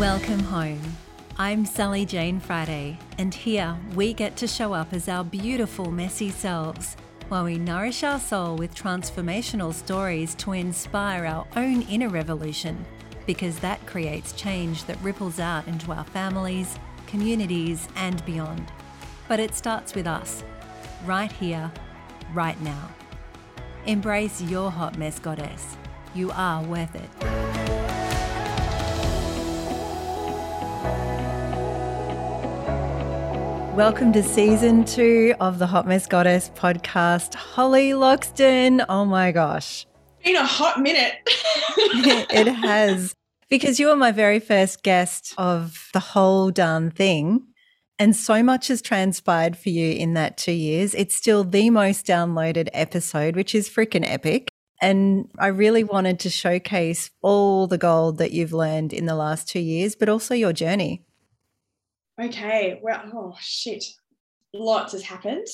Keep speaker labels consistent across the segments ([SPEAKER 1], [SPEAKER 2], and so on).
[SPEAKER 1] Welcome home. I'm Sally Jane Friday, and here we get to show up as our beautiful, messy selves while we nourish our soul with transformational stories to inspire our own inner revolution, because that creates change that ripples out into our families, communities, and beyond. But it starts with us, right here, right now. Embrace your hot mess goddess. You are worth it. Welcome to season two of the Hot Mess Goddess podcast. Holly Loxton. Oh my gosh.
[SPEAKER 2] Been a hot minute.
[SPEAKER 1] it has. Because you were my very first guest of the whole darn thing. And so much has transpired for you in that two years. It's still the most downloaded episode, which is freaking epic. And I really wanted to showcase all the gold that you've learned in the last two years, but also your journey.
[SPEAKER 2] Okay. Well, oh shit. Lots has happened.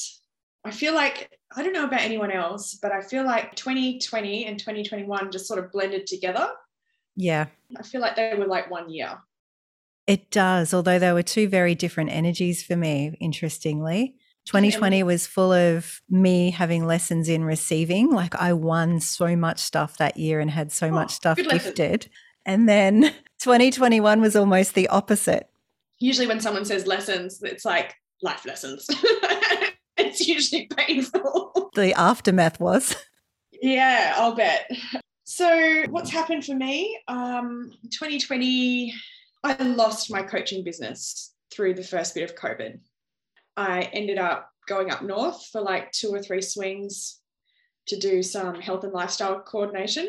[SPEAKER 2] I feel like I don't know about anyone else, but I feel like 2020 and 2021 just sort of blended together.
[SPEAKER 1] Yeah.
[SPEAKER 2] I feel like they were like one year.
[SPEAKER 1] It does, although there were two very different energies for me, interestingly. 2020 was full of me having lessons in receiving. Like I won so much stuff that year and had so
[SPEAKER 2] Oh,
[SPEAKER 1] much stuff
[SPEAKER 2] good lesson.
[SPEAKER 1] gifted. And then 2021 was almost the opposite.
[SPEAKER 2] Usually when someone says lessons, it's like life lessons. it's usually painful.
[SPEAKER 1] The aftermath was.
[SPEAKER 2] Yeah, I'll bet. So, what's happened for me? Um, 2020, I lost my coaching business through the first bit of COVID. I ended up going up north for like two or three swings to do some health and lifestyle coordination.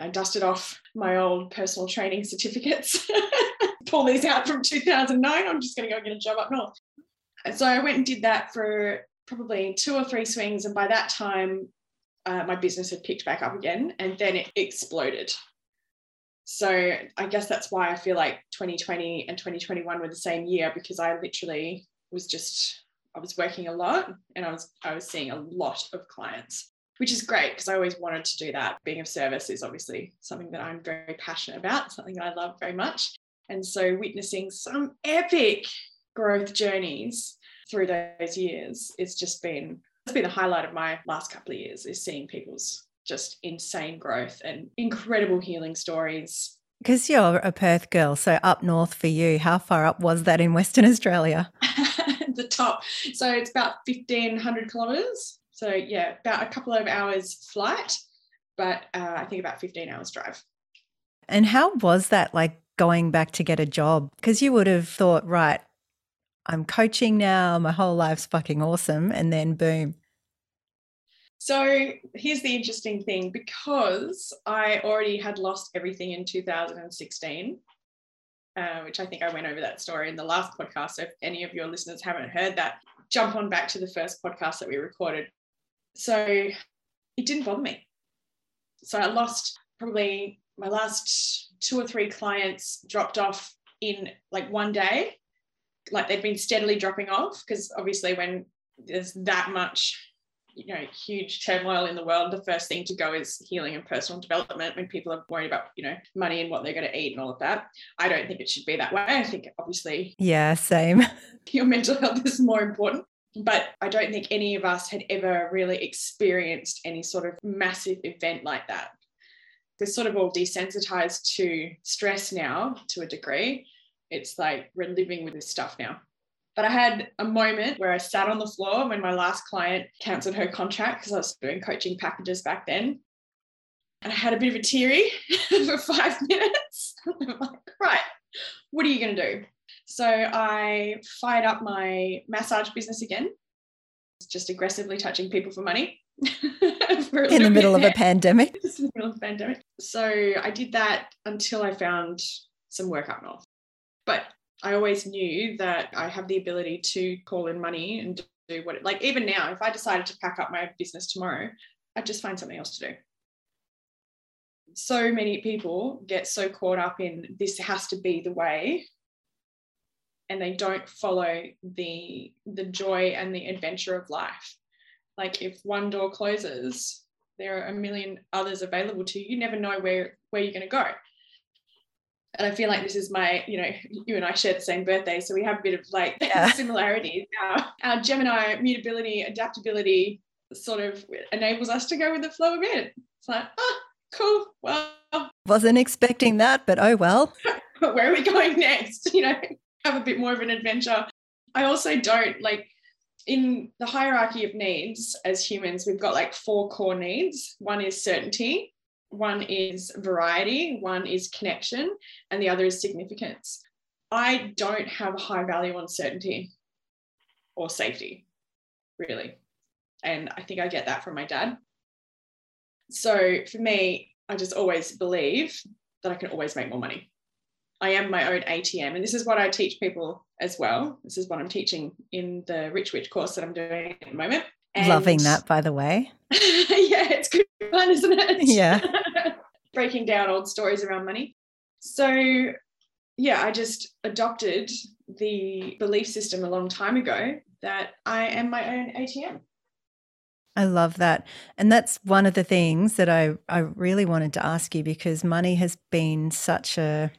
[SPEAKER 2] I dusted off my old personal training certificates, pull these out from 2009. I'm just going to go get a job up north. And so I went and did that for probably two or three swings. And by that time, uh, my business had picked back up again and then it exploded. So I guess that's why I feel like 2020 and 2021 were the same year because I literally was just I was working a lot and I was I was seeing a lot of clients, which is great because I always wanted to do that. Being of service is obviously something that I'm very passionate about, something that I love very much. And so witnessing some epic growth journeys through those years, it's just been it's been the highlight of my last couple of years is seeing people's just insane growth and incredible healing stories.
[SPEAKER 1] Because you're a Perth girl, so up north for you, how far up was that in Western Australia?
[SPEAKER 2] the top. So it's about 1500 kilometers. So yeah, about a couple of hours flight, but uh, I think about 15 hours drive.
[SPEAKER 1] And how was that like going back to get a job? Because you would have thought, right, I'm coaching now, my whole life's fucking awesome. And then boom.
[SPEAKER 2] So here's the interesting thing because I already had lost everything in 2016, uh, which I think I went over that story in the last podcast. So if any of your listeners haven't heard that, jump on back to the first podcast that we recorded. So it didn't bother me. So I lost probably my last two or three clients dropped off in like one day. Like they'd been steadily dropping off because obviously when there's that much you know huge turmoil in the world the first thing to go is healing and personal development when people are worried about you know money and what they're going to eat and all of that i don't think it should be that way i think obviously
[SPEAKER 1] Yeah, same.
[SPEAKER 2] your mental health is more important but i don't think any of us had ever really experienced any sort of massive event like that we're sort of all desensitized to stress now to a degree it's like we're living with this stuff now but I had a moment where I sat on the floor when my last client cancelled her contract because I was doing coaching packages back then. And I had a bit of a teary for five minutes. I'm like, right, what are you going to do? So I fired up my massage business again, just aggressively touching people for money. a
[SPEAKER 1] in the middle of a pandemic.
[SPEAKER 2] Just in the middle of the pandemic. So I did that until I found some work up north. But I always knew that I have the ability to call in money and do what, like even now, if I decided to pack up my business tomorrow, I'd just find something else to do. So many people get so caught up in this has to be the way and they don't follow the the joy and the adventure of life. Like if one door closes, there are a million others available to you. You never know where where you're going to go. and I feel like this is my, you know, you and I share the same birthday, so we have a bit of like yeah. similarities. Our, our Gemini mutability, adaptability sort of enables us to go with the flow of it. It's like, oh, cool. Well,
[SPEAKER 1] wasn't expecting that, but oh well.
[SPEAKER 2] Where are we going next? You know, have a bit more of an adventure. I also don't like in the hierarchy of needs as humans, we've got like four core needs. One is certainty, one is variety, one is connection, and the other is significance. I don't have a high value on certainty or safety, really. And I think I get that from my dad. So for me, I just always believe that I can always make more money. I am my own ATM. And this is what I teach people as well. This is what I'm teaching in the Rich Witch course that I'm doing at the moment.
[SPEAKER 1] And Loving that, by the way.
[SPEAKER 2] yeah, it's good fun, isn't it?
[SPEAKER 1] Yeah.
[SPEAKER 2] Breaking down old stories around money. So, yeah, I just adopted the belief system a long time ago that I am my own ATM.
[SPEAKER 1] I love that. And that's one of the things that I, I really wanted to ask you because money has been such a,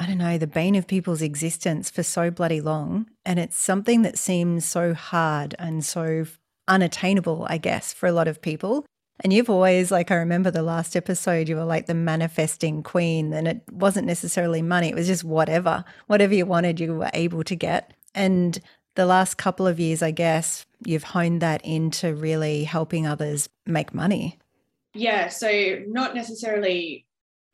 [SPEAKER 1] I don't know, the bane of people's existence for so bloody long. And it's something that seems so hard and so unattainable, I guess, for a lot of people. And you've always, like, I remember the last episode, you were like the manifesting queen, and it wasn't necessarily money, it was just whatever. Whatever you wanted, you were able to get. And the last couple of years, I guess, you've honed that into really helping others make money.
[SPEAKER 2] Yeah. So, not necessarily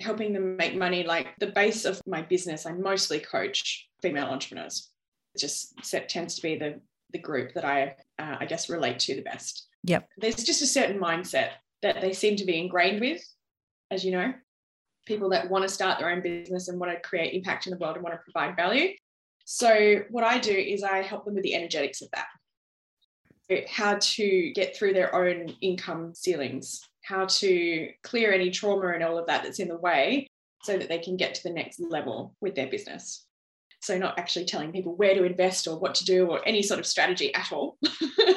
[SPEAKER 2] helping them make money. Like the base of my business, I mostly coach female entrepreneurs. It just tends to be the, the group that I, uh, I guess, relate to the best.
[SPEAKER 1] Yep.
[SPEAKER 2] There's just a certain mindset that they seem to be ingrained with, as you know, people that want to start their own business and want to create impact in the world and want to provide value. So, what I do is I help them with the energetics of that how to get through their own income ceilings, how to clear any trauma and all of that that's in the way so that they can get to the next level with their business. So, not actually telling people where to invest or what to do or any sort of strategy at all.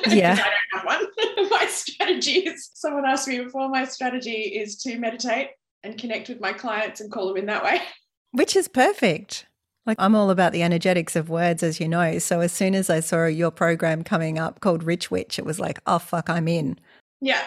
[SPEAKER 1] Yeah.
[SPEAKER 2] I don't have one. my strategy is someone asked me before, my strategy is to meditate and connect with my clients and call them in that way.
[SPEAKER 1] Which is perfect. Like, I'm all about the energetics of words, as you know. So, as soon as I saw your program coming up called Rich Witch, it was like, oh, fuck, I'm in.
[SPEAKER 2] Yeah,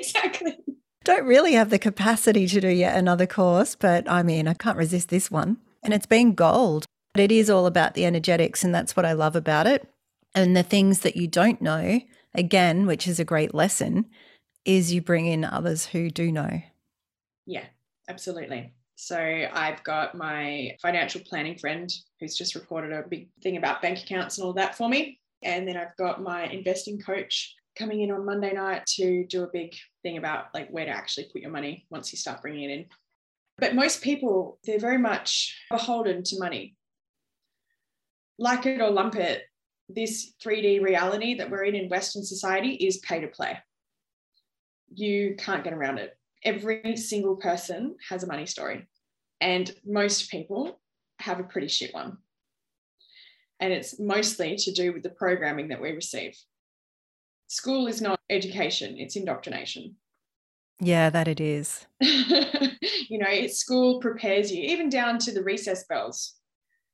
[SPEAKER 2] exactly.
[SPEAKER 1] Don't really have the capacity to do yet another course, but I mean, I can't resist this one. And it's been gold. But it is all about the energetics, and that's what I love about it. And the things that you don't know, again, which is a great lesson, is you bring in others who do know.
[SPEAKER 2] Yeah, absolutely. So I've got my financial planning friend who's just reported a big thing about bank accounts and all that for me. And then I've got my investing coach coming in on Monday night to do a big thing about like where to actually put your money once you start bringing it in. But most people, they're very much beholden to money. Like it or lump it, this 3D reality that we're in in Western society is pay to play. You can't get around it every single person has a money story, and most people have a pretty shit one. And it's mostly to do with the programming that we receive. School is not education, it's indoctrination.
[SPEAKER 1] Yeah, that it is.
[SPEAKER 2] you know, school prepares you, even down to the recess bells.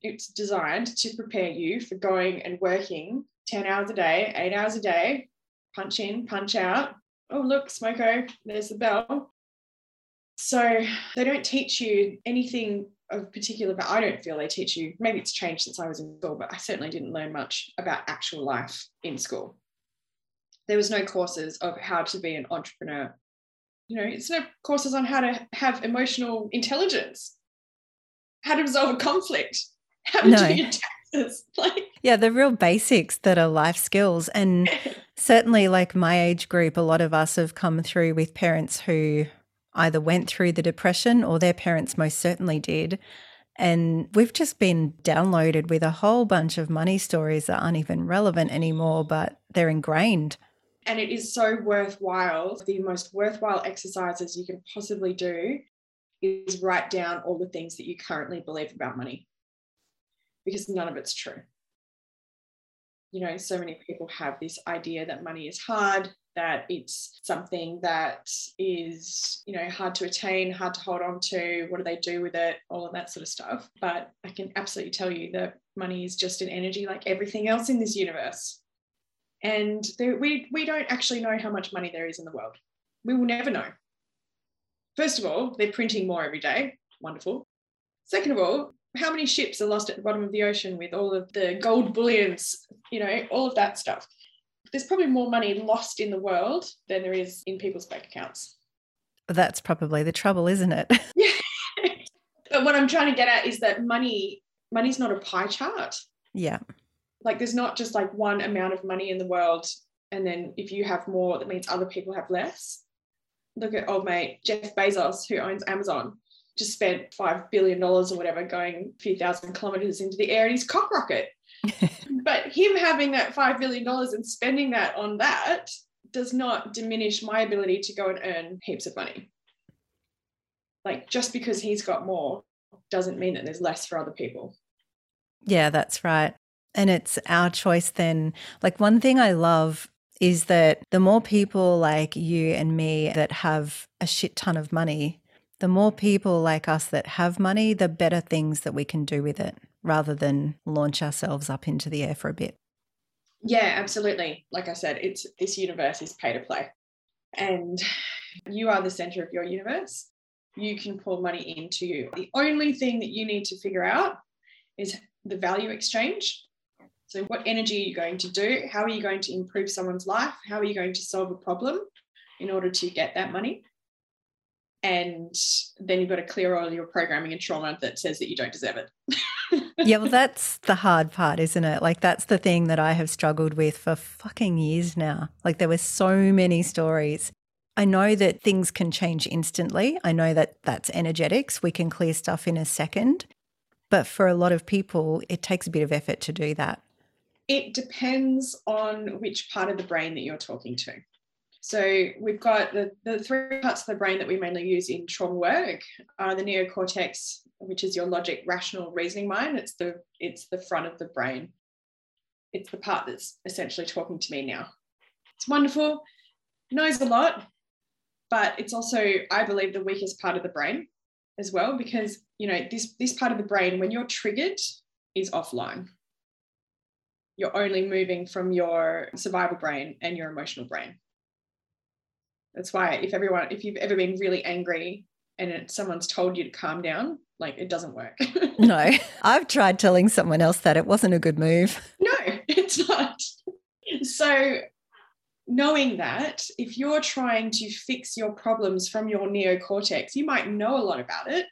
[SPEAKER 2] It's designed to prepare you for going and working 10 hours a day, eight hours a day, punch in, punch out. Oh, look, Smoko, there's the bell. So they don't teach you anything of particular, but I don't feel they teach you. Maybe it's changed since I was in school, but I certainly didn't learn much about actual life in school. There was no courses of how to be an entrepreneur. You know, it's no courses on how to have emotional intelligence, how to resolve a conflict, how to no. do your taxes. Like
[SPEAKER 1] Yeah, the real basics that are life skills. And certainly like my age group, a lot of us have come through with parents who either went through the depression or their parents most certainly did. And we've just been downloaded with a whole bunch of money stories that aren't even relevant anymore, but they're ingrained.
[SPEAKER 2] And it is so worthwhile. The most worthwhile exercises you can possibly do is write down all the things that you currently believe about money because none of it's true. You know, so many people have this idea that money is hard that it's something that is, you know, hard to attain, hard to hold on to. What do they do with it? All of that sort of stuff. But I can absolutely tell you that money is just an energy like everything else in this universe. And there, we, we don't actually know how much money there is in the world. We will never know. First of all, they're printing more every day. Wonderful. Second of all, how many ships are lost at the bottom of the ocean with all of the gold bullions, you know, all of that stuff? There's probably more money lost in the world than there is in people's bank accounts.
[SPEAKER 1] That's probably the trouble, isn't it?
[SPEAKER 2] Yeah. but what I'm trying to get at is that money money's not a pie chart.
[SPEAKER 1] Yeah.
[SPEAKER 2] Like there's not just like one amount of money in the world and then if you have more that means other people have less. Look at old mate Jeff Bezos who owns Amazon just spent $5 billion or whatever going a few thousand kilometers into the air in his cock rocket. but him having that $5 billion and spending that on that does not diminish my ability to go and earn heaps of money. Like just because he's got more doesn't mean that there's less for other people.
[SPEAKER 1] Yeah, that's right. And it's our choice then. Like, one thing I love is that the more people like you and me that have a shit ton of money, the more people like us that have money, the better things that we can do with it rather than launch ourselves up into the air for a bit.
[SPEAKER 2] Yeah, absolutely. Like I said, it's this universe is pay to play. And you are the center of your universe. You can pour money into you. The only thing that you need to figure out is the value exchange. So, what energy are you going to do? How are you going to improve someone's life? How are you going to solve a problem in order to get that money? and then you've got to clear all your programming and trauma that says that you don't deserve it.
[SPEAKER 1] yeah, well, that's the hard part, isn't it? Like, that's the thing that I have struggled with for fucking years now. Like, there were so many stories. I know that things can change instantly. I know that that's energetics. We can clear stuff in a second. But for a lot of people, it takes a bit of effort to do that.
[SPEAKER 2] It depends on which part of the brain that you're talking to. So we've got the, the three parts of the brain that we mainly use in trauma work are the neocortex, which is your logic, rational, reasoning mind. It's the it's the front of the brain. It's the part that's essentially talking to me now. It's wonderful, knows a lot, but it's also, I believe, the weakest part of the brain as well, because you know, this this part of the brain, when you're triggered, is offline. You're only moving from your survival brain and your emotional brain that's why if everyone, if you've ever been really angry and it, someone's told you to calm down, like it doesn't work.
[SPEAKER 1] no, I've tried telling someone else that it wasn't a good move.
[SPEAKER 2] No, it's not. So, knowing that if you're trying to fix your problems from your neocortex, you might know a lot about it.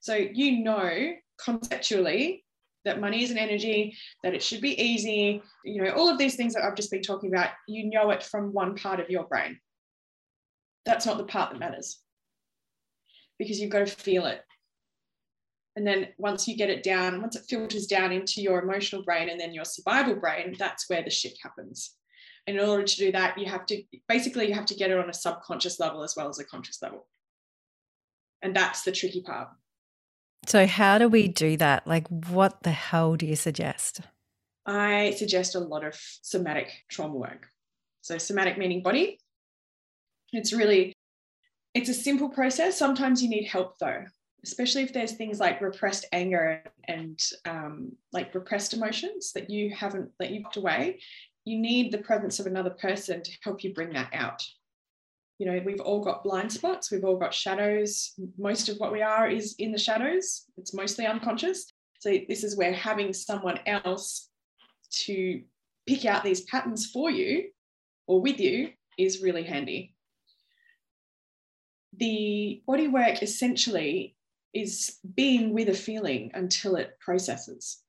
[SPEAKER 2] So, you know conceptually that money is an energy, that it should be easy, you know, all of these things that I've just been talking about, you know it from one part of your brain. That's not the part that matters because you've got to feel it. And then once you get it down, once it filters down into your emotional brain and then your survival brain, that's where the shit happens. And in order to do that, you have to basically you have to get it on a subconscious level as well as a conscious level. And that's the tricky part.
[SPEAKER 1] So, how do we do that? Like, what the hell do you suggest?
[SPEAKER 2] I suggest a lot of somatic trauma work. So, somatic meaning body, it's really, it's a simple process. Sometimes you need help though, especially if there's things like repressed anger and um, like repressed emotions that you haven't, that you've put away. You need the presence of another person to help you bring that out. You know, we've all got blind spots, we've all got shadows. Most of what we are is in the shadows, it's mostly unconscious. So, this is where having someone else to pick out these patterns for you or with you is really handy the body work essentially is being with a feeling until it processes.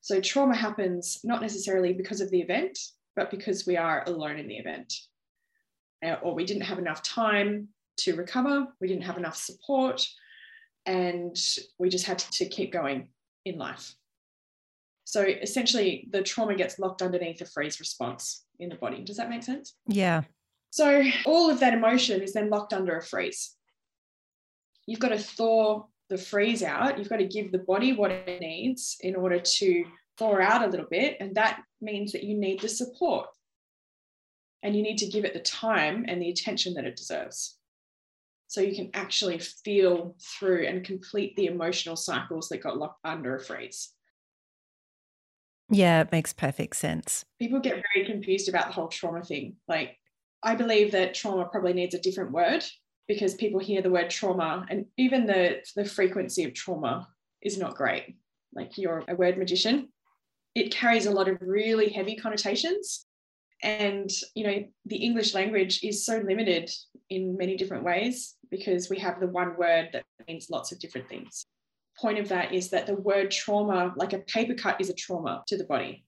[SPEAKER 2] So trauma happens not necessarily because of the event, but because we are alone in the event. Uh, or we didn't have enough time to recover, we didn't have enough support, and we just had to keep going in life. So essentially, the trauma gets locked underneath a freeze response in the body. Does that make sense?
[SPEAKER 1] Yeah.
[SPEAKER 2] So all of that emotion is then locked under a freeze. You've got to thaw the freeze out. You've got to give the body what it needs in order to thaw out a little bit. And that means that you need the support. And you need to give it the time and the attention that it deserves. So you can actually feel through and complete the emotional cycles that got locked under a freeze.
[SPEAKER 1] Yeah, it makes perfect sense.
[SPEAKER 2] People get very confused about the whole trauma thing. Like, I believe that trauma probably needs a different word because people hear the word trauma and even the, the frequency of trauma is not great. Like, you're a word magician, it carries a lot of really heavy connotations. And, you know, the English language is so limited in many different ways because we have the one word that means lots of different things point of that is that the word trauma, like a paper cut, is a trauma to the body.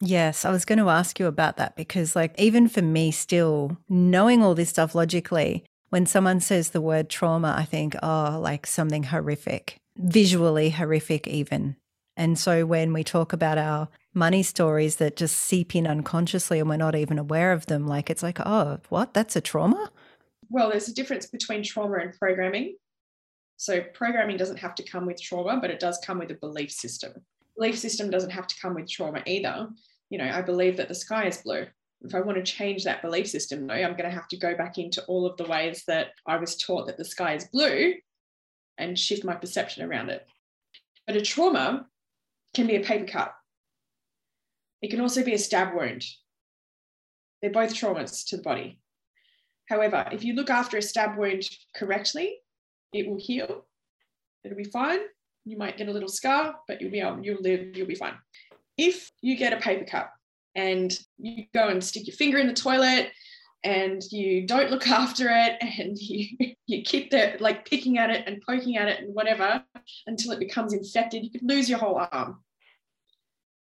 [SPEAKER 1] Yes, I was going to ask you about that because, like, even for me, still knowing all this stuff logically, when someone says the word trauma, I think, oh, like something horrific, visually horrific, even. And so when we talk about our money stories that just seep in unconsciously and we're not even aware of them, like, it's like, oh, what? That's a trauma?
[SPEAKER 2] Well, there's a difference between trauma and programming. So programming doesn't have to come with trauma, but it does come with a belief system. Belief system doesn't have to come with trauma either. You know, I believe that the sky is blue. If I want to change that belief system, though, I'm going to have to go back into all of the ways that I was taught that the sky is blue and shift my perception around it. But a trauma can be a paper cut. It can also be a stab wound. They're both traumas to the body. However, if you look after a stab wound correctly, it will heal. It'll be fine. You might get a little scar, but you'll be able, you'll live, you'll be fine. If you get a paper cut and you go and stick your finger in the toilet and you don't look after it and you, you keep the like picking at it and poking at it and whatever until it becomes infected, you could lose your whole arm.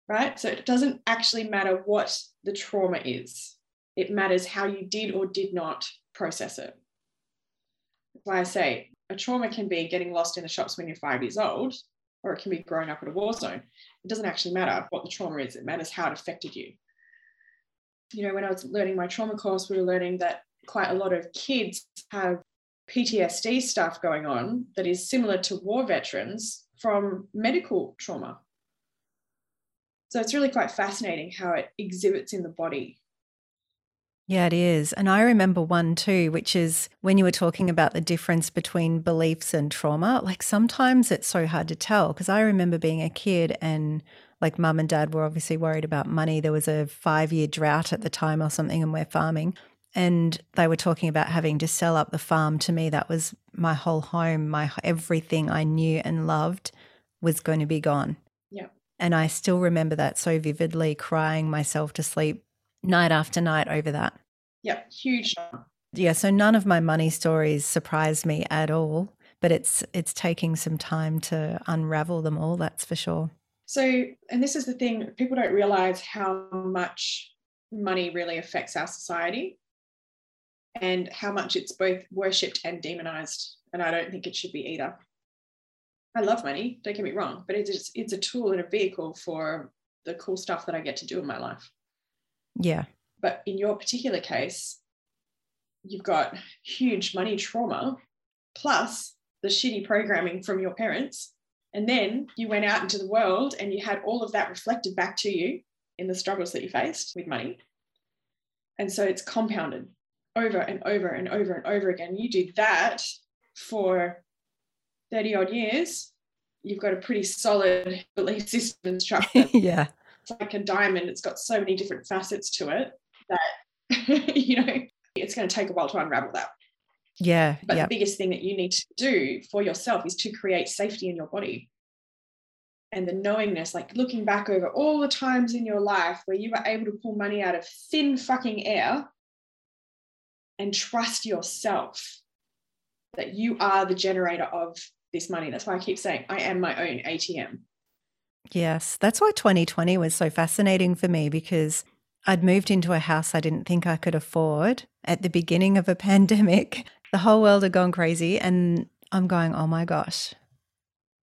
[SPEAKER 2] Right? So it doesn't actually matter what the trauma is. It matters how you did or did not process it. That's why I say a trauma can be getting lost in the shops when you're five years old, or it can be growing up in a war zone. It doesn't actually matter what the trauma is, it matters how it affected you. You know, when I was learning my trauma course, we were learning that quite a lot of kids have PTSD stuff going on that is similar to war veterans from medical trauma. So it's really quite fascinating how it exhibits in the body
[SPEAKER 1] yeah, it is. And I remember one too, which is when you were talking about the difference between beliefs and trauma. Like sometimes it's so hard to tell because I remember being a kid and like mum and dad were obviously worried about money. There was a five year drought at the time or something, and we're farming. And they were talking about having to sell up the farm. To me, that was my whole home, my everything I knew and loved was going to be gone. And I still remember that so vividly, crying myself to sleep night after night over that.
[SPEAKER 2] Yeah, huge.
[SPEAKER 1] Yeah, so none of my money stories surprise me at all, but it's it's taking some time to unravel them all, that's for sure.
[SPEAKER 2] So, and this is the thing, people don't realize how much money really affects our society and how much it's both worshipped and demonized. And I don't think it should be either. I love money, don't get me wrong, but it's it's a tool and a vehicle for the cool stuff that I get to do in my life.
[SPEAKER 1] Yeah.
[SPEAKER 2] But in your particular case, you've got huge money trauma plus the shitty programming from your parents. And then you went out into the world and you had all of that reflected back to you in the struggles that you faced with money. And so it's compounded over and over and over and over again. You do that for 30 odd years, you've got a pretty solid belief system and structure.
[SPEAKER 1] yeah
[SPEAKER 2] it's like a diamond. It's got so many different facets to it that, you know, it's going to take a while to unravel that.
[SPEAKER 1] Yeah.
[SPEAKER 2] But
[SPEAKER 1] yep.
[SPEAKER 2] the biggest thing that you need to do for yourself is to create safety in your body. And the knowingness, like looking back over all the times in your life where you were able to pull money out of thin fucking air and trust yourself that you are the generator of this money. That's why I keep saying, I am my own ATM.
[SPEAKER 1] Yes, that's why 2020 was so fascinating for me because I'd moved into a house I didn't think I could afford at the beginning of a pandemic. The whole world had gone crazy and I'm going, "Oh my gosh.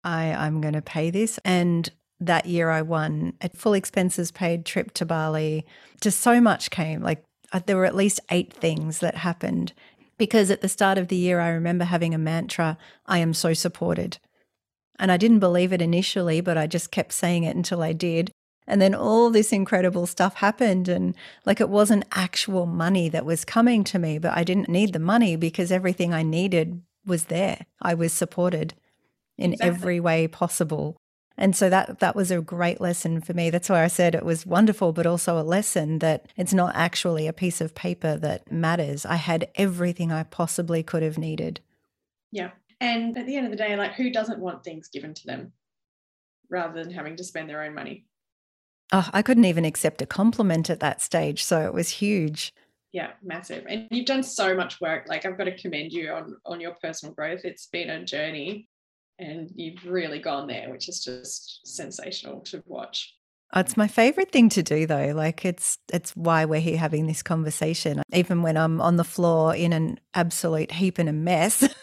[SPEAKER 1] I I'm going to pay this." And that year I won a full expenses paid trip to Bali. Just so much came. Like uh, there were at least 8 things that happened because at the start of the year I remember having a mantra, I am so supported. And I didn't believe it initially, but I just kept saying it until I did. And then all this incredible stuff happened. And like it wasn't actual money that was coming to me, but I didn't need the money because everything I needed was there. I was supported in exactly. every way possible. And so that that was a great lesson for me. That's why I said it was wonderful, but also a lesson that it's not actually a piece of paper that matters. I had everything I possibly could have needed.
[SPEAKER 2] Yeah. And at the end of the day, like who doesn't want things given to them rather than having to spend their own money?
[SPEAKER 1] Oh, I couldn't even accept a compliment at that stage. So it was huge.
[SPEAKER 2] Yeah, massive. And you've done so much work. Like I've got to commend you on on your personal growth. It's been a journey and you've really gone there, which is just sensational to watch.
[SPEAKER 1] Oh, it's my favorite thing to do though. Like it's it's why we're here having this conversation. Even when I'm on the floor in an absolute heap and a mess,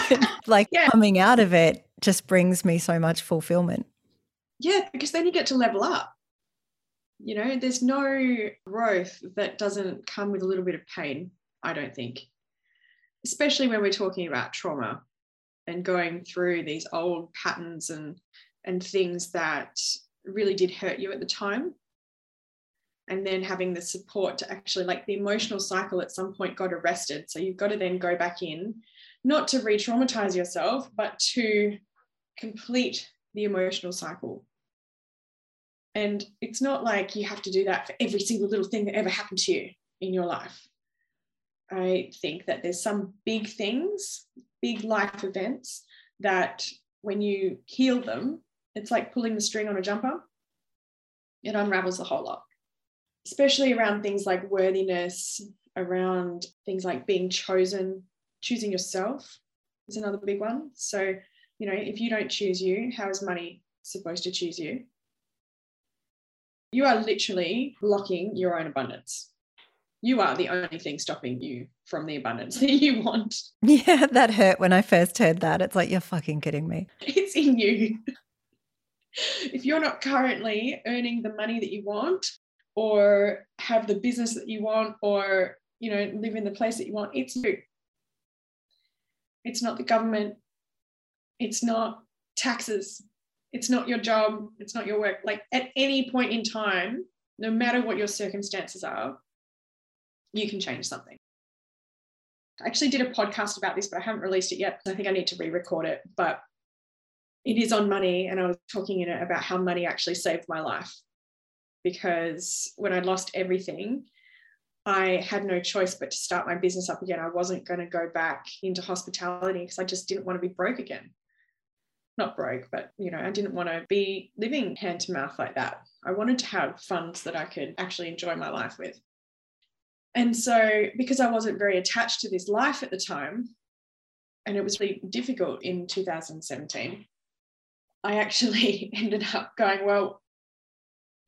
[SPEAKER 1] like yeah. coming out of it just brings me so much fulfillment.
[SPEAKER 2] Yeah, because then you get to level up. You know, there's no growth that doesn't come with a little bit of pain, I don't think. Especially when we're talking about trauma and going through these old patterns and and things that really did hurt you at the time. And then having the support to actually like the emotional cycle at some point got arrested. So you've got to then go back in not to re-traumatize yourself but to complete the emotional cycle. And it's not like you have to do that for every single little thing that ever happened to you in your life. I think that there's some big things big life events that when you heal them, it's like pulling the string on a jumper. It unravels the whole lot, especially around things like worthiness, around things like being chosen, choosing yourself is another big one. So, you know, if you don't choose you, how is money supposed to choose you? You are literally blocking your own abundance you are the only thing stopping you from the abundance that you want.
[SPEAKER 1] Yeah, that hurt when I first heard that. It's like, you're fucking kidding me.
[SPEAKER 2] It's in you. if you're not currently earning the money that you want, or have the business that you want, or you know, live in the place that you want, it's you. It's not the government. It's not taxes. It's not your job. It's not your work. Like at any point in time, no matter what your circumstances are, you can change something. I actually did a podcast about this, but I haven't released it yet. I think I need to re record it. But it is on money. And I was talking in it about how money actually saved my life. Because when I lost everything, I had no choice but to start my business up again. I wasn't going to go back into hospitality because I just didn't want to be broke again. Not broke, but you know, I didn't want to be living hand to mouth like that. I wanted to have funds that I could actually enjoy my life with. And so, because I wasn't very attached to this life at the time, and it was really difficult in 2017, I actually ended up going, Well,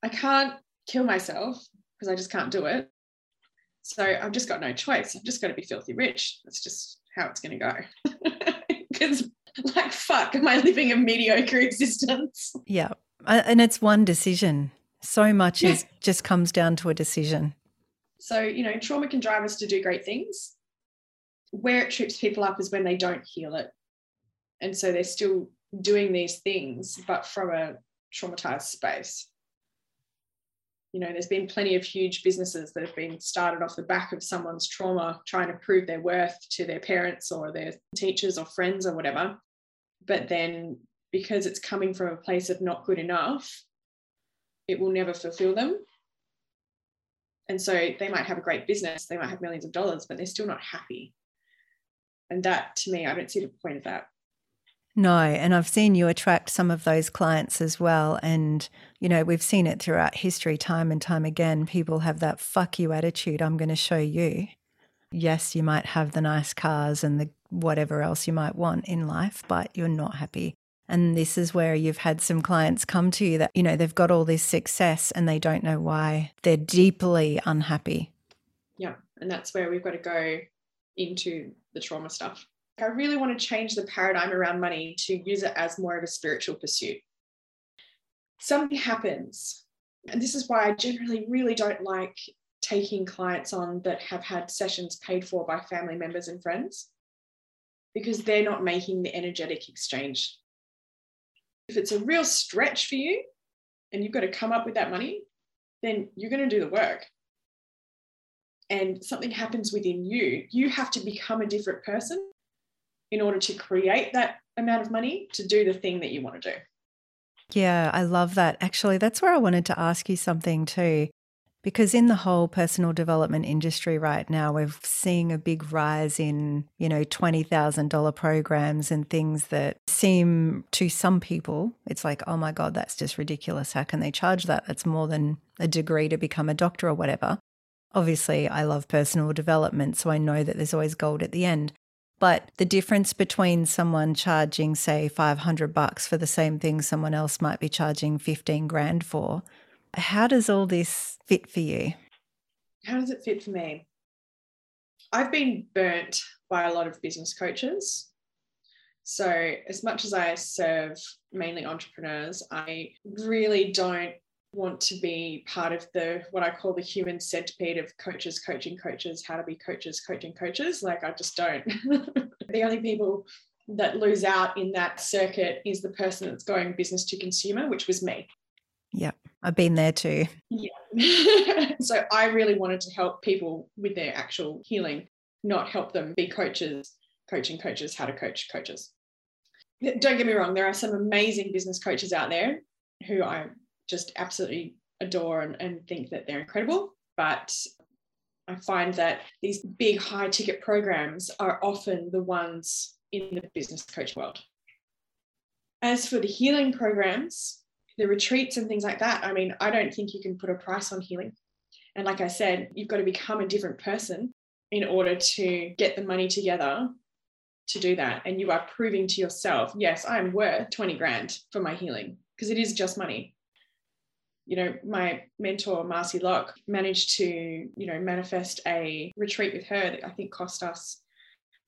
[SPEAKER 2] I can't kill myself because I just can't do it. So I've just got no choice. I've just got to be filthy rich. That's just how it's going to go. Because, like, fuck, am I living a mediocre existence?
[SPEAKER 1] Yeah. And it's one decision. So much yeah. is just comes down to a decision.
[SPEAKER 2] So, you know, trauma can drive us to do great things. Where it trips people up is when they don't heal it. And so they're still doing these things, but from a traumatized space. You know, there's been plenty of huge businesses that have been started off the back of someone's trauma, trying to prove their worth to their parents or their teachers or friends or whatever. But then because it's coming from a place of not good enough, it will never fulfill them and so they might have a great business, they might have millions of dollars, but they're still not happy. And that to me, I don't see the point of that.
[SPEAKER 1] No, and I've seen you attract some of those clients as well. And, you know, we've seen it throughout history time and time again. People have that fuck you attitude. I'm going to show you. Yes, you might have the nice cars and the whatever else you might want in life, but you're not happy. And this is where you've had some clients come to you that, you know, they've got all this success and they don't know why. They're deeply unhappy.
[SPEAKER 2] Yeah. And that's where we've got to go into the trauma stuff. I really want to change the paradigm around money to use it as more of a spiritual pursuit. Something happens. And this is why I generally really don't like taking clients on that have had sessions paid for by family members and friends because they're not making the energetic exchange if it's a real stretch for you, and you've got to come up with that money, then you're going to do the work. And something happens within you. You have to become a different person in order to create that amount of money to do the thing that you want to do.
[SPEAKER 1] Yeah, I love that. Actually, that's where I wanted to ask you something too. Because in the whole personal development industry right now, we're seeing a big rise in, you know, $20,000 programs and things that seem to some people, it's like, oh my God, that's just ridiculous. How can they charge that? That's more than a degree to become a doctor or whatever. Obviously, I love personal development, so I know that there's always gold at the end. But the difference between someone charging, say, 500 bucks for the same thing someone else might be charging 15 grand for, how does all this fit for you?
[SPEAKER 2] How does it fit for me? I've been burnt by a lot of business coaches. So, as much as I serve mainly entrepreneurs, I really don't want to be part of the what I call the human centipede of coaches, coaching coaches, how to be coaches, coaching coaches. Like, I just don't. the only people that lose out in that circuit is the person that's going business to consumer, which was me.
[SPEAKER 1] I've been there too.
[SPEAKER 2] Yeah. so I really wanted to help people with their actual healing, not help them be coaches, coaching coaches, how to coach coaches. Don't get me wrong, there are some amazing business coaches out there who I just absolutely adore and, and think that they're incredible. But I find that these big high ticket programs are often the ones in the business coach world. As for the healing programs, the retreats and things like that, I mean, I don't think you can put a price on healing. And like I said, you've got to become a different person in order to get the money together to do that. And you are proving to yourself, yes, I'm worth 20 grand for my healing because it is just money. You know, my mentor, Marcy Locke, managed to, you know, manifest a retreat with her that I think cost us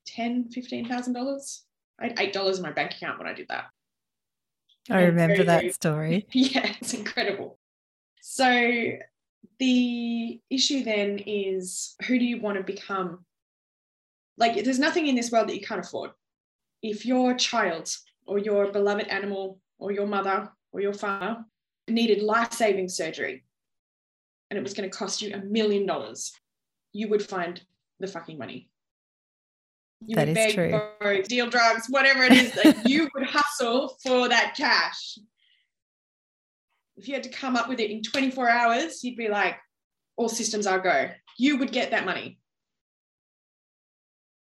[SPEAKER 2] ten, fifteen thousand dollars. I had eight dollars in my bank account when I did that.
[SPEAKER 1] I remember that story.
[SPEAKER 2] Yeah, it's incredible. So the issue then is who do you want to become? Like, there's nothing in this world that you can't afford. If your child or your beloved animal or your mother or your father needed life saving surgery and it was going to cost you a million dollars, you would find the fucking money you
[SPEAKER 1] that would
[SPEAKER 2] beg,
[SPEAKER 1] true.
[SPEAKER 2] borrow, deal drugs, whatever it is, like you would hustle for that cash. If you had to come up with it in 24 hours, you'd be like, all systems are go. You would get that money.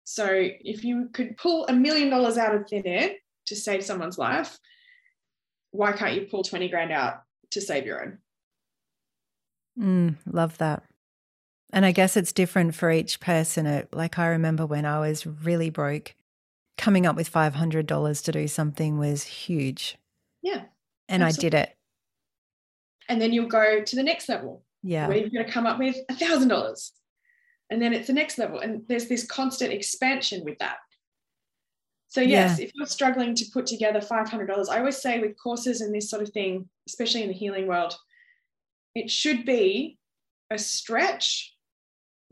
[SPEAKER 2] So if you could pull a million dollars out of thin air to save someone's life, why can't you pull 20 grand out to save your own?
[SPEAKER 1] Mm, love that. And I guess it's different for each person. It, like I remember when I was really broke, coming up with $500 to do something was huge.
[SPEAKER 2] Yeah.
[SPEAKER 1] And absolutely. I did it.
[SPEAKER 2] And then you'll go to the next level.
[SPEAKER 1] Yeah.
[SPEAKER 2] Where you're going to come up with $1,000. And then it's the next level. And there's this constant expansion with that. So, yes, yeah. if you're struggling to put together $500, I always say with courses and this sort of thing, especially in the healing world, it should be a stretch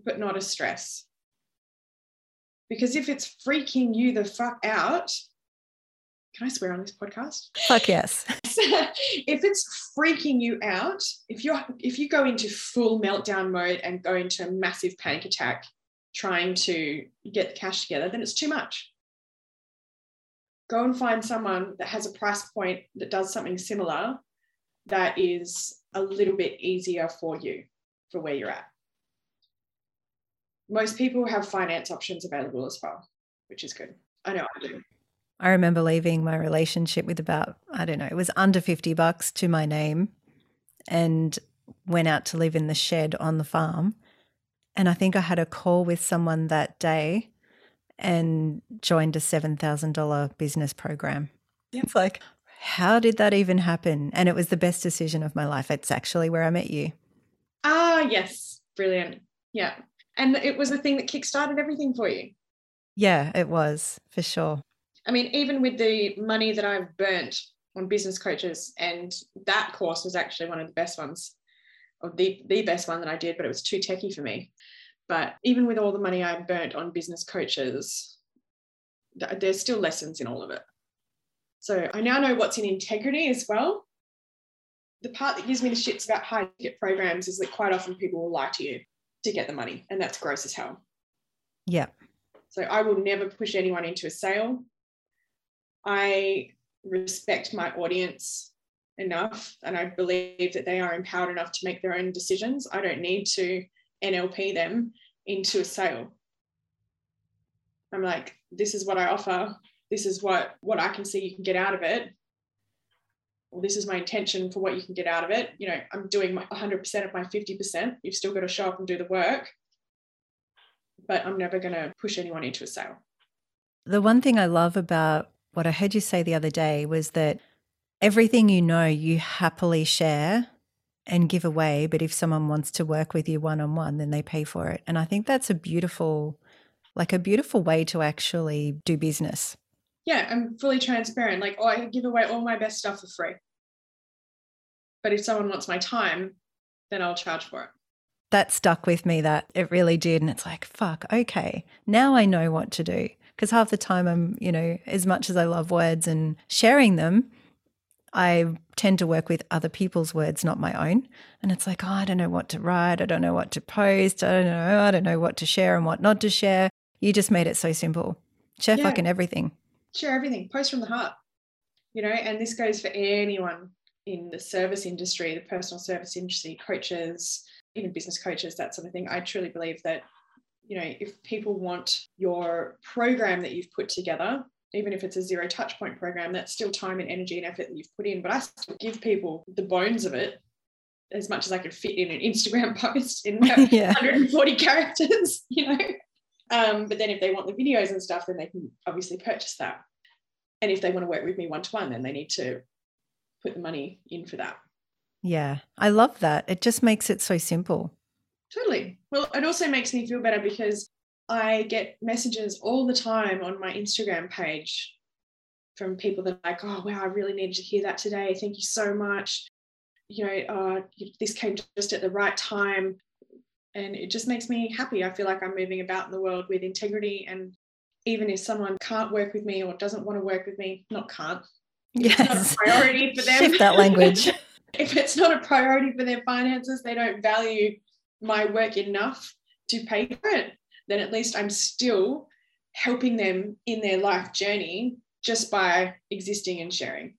[SPEAKER 2] but not a stress. Because if it's freaking you the fuck out, can I swear on this podcast?
[SPEAKER 1] Fuck yes.
[SPEAKER 2] if it's freaking you out, if you're if you go into full meltdown mode and go into a massive panic attack trying to get the cash together, then it's too much. Go and find someone that has a price point that does something similar that is a little bit easier for you for where you're at most people have finance options available as well, which is good. I know I do.
[SPEAKER 1] I remember leaving my relationship with about, I don't know, it was under 50 bucks to my name and went out to live in the shed on the farm. And I think I had a call with someone that day and joined a $7,000 business program. It's like, how did that even happen? And it was the best decision of my life. It's actually where I met you.
[SPEAKER 2] Ah, yes. Brilliant. Yeah and it was the thing that kickstarted everything for you.
[SPEAKER 1] Yeah, it was for sure.
[SPEAKER 2] I mean, even with the money that I've burnt on business coaches, and that course was actually one of the best ones, or the, the best one that I did, but it was too techy for me. But even with all the money I've burnt on business coaches, there's still lessons in all of it. So I now know what's in integrity as well. the part that gives me the shits about high ticket programs is that quite often people will lie to you to get the money, and that's gross as hell.
[SPEAKER 1] Yeah.
[SPEAKER 2] So I will never push anyone into a sale. I respect my audience enough and I believe that they are empowered enough to make their own decisions. I don't need to NLP them into a sale. I'm like, this is what I offer. This is what what I can see you can get out of it. Well, this is my intention for what you can get out of it. You know, I'm doing my 100% of my 50%. You've still got to show up and do the work. But I'm never going to push anyone into a sale.
[SPEAKER 1] The one thing I love about what I heard you say the other day was that everything you know, you happily share and give away. But if someone wants to work with you one on one, then they pay for it. And I think that's a beautiful, like a beautiful way to actually do business
[SPEAKER 2] yeah, I'm fully transparent. Like, oh, I can give away all my best stuff for free. But if someone wants my time, then I'll charge for it.
[SPEAKER 1] That stuck with me, that it really did. And it's like, fuck, okay, now I know what to do. Because half the time I'm, you know, as much as I love words and sharing them, I tend to work with other people's words, not my own. And it's like, oh, I don't know what to write. I don't know what to post. I don't know. I don't know what to share and what not to share. You just made it so simple. Share yeah. fucking everything
[SPEAKER 2] share everything, post from the heart. You know, and this goes for anyone in the service industry, the personal service industry, coaches, even business coaches, that sort of thing. I truly believe that, you know, if people want your program that you've put together, even if it's a zero touch point program, that's still time and energy and effort that you've put in. But I still give people the bones of it as much as I could fit in an Instagram post in yeah. 140 characters, you know. Um, but then if they want the videos and stuff, then they can obviously purchase that. And if they want to work with me one to one, then they need to put the money in for that.
[SPEAKER 1] Yeah, I love that. It just makes it so simple.
[SPEAKER 2] Totally. Well, it also makes me feel better because I get messages all the time on my Instagram page from people that are like, oh, wow, I really needed to hear that today. Thank you so much. You know, uh, this came just at the right time and it just makes me happy. I feel like I'm moving about in the world with integrity. And even if someone can't work with me or doesn't want to work with me, not can't,
[SPEAKER 1] yes.
[SPEAKER 2] it's not a priority for them.
[SPEAKER 1] Shift that language.
[SPEAKER 2] if it's not a priority for their finances, they don't value my work enough to pay for it, then at least I'm still helping them in their life journey just by existing and sharing.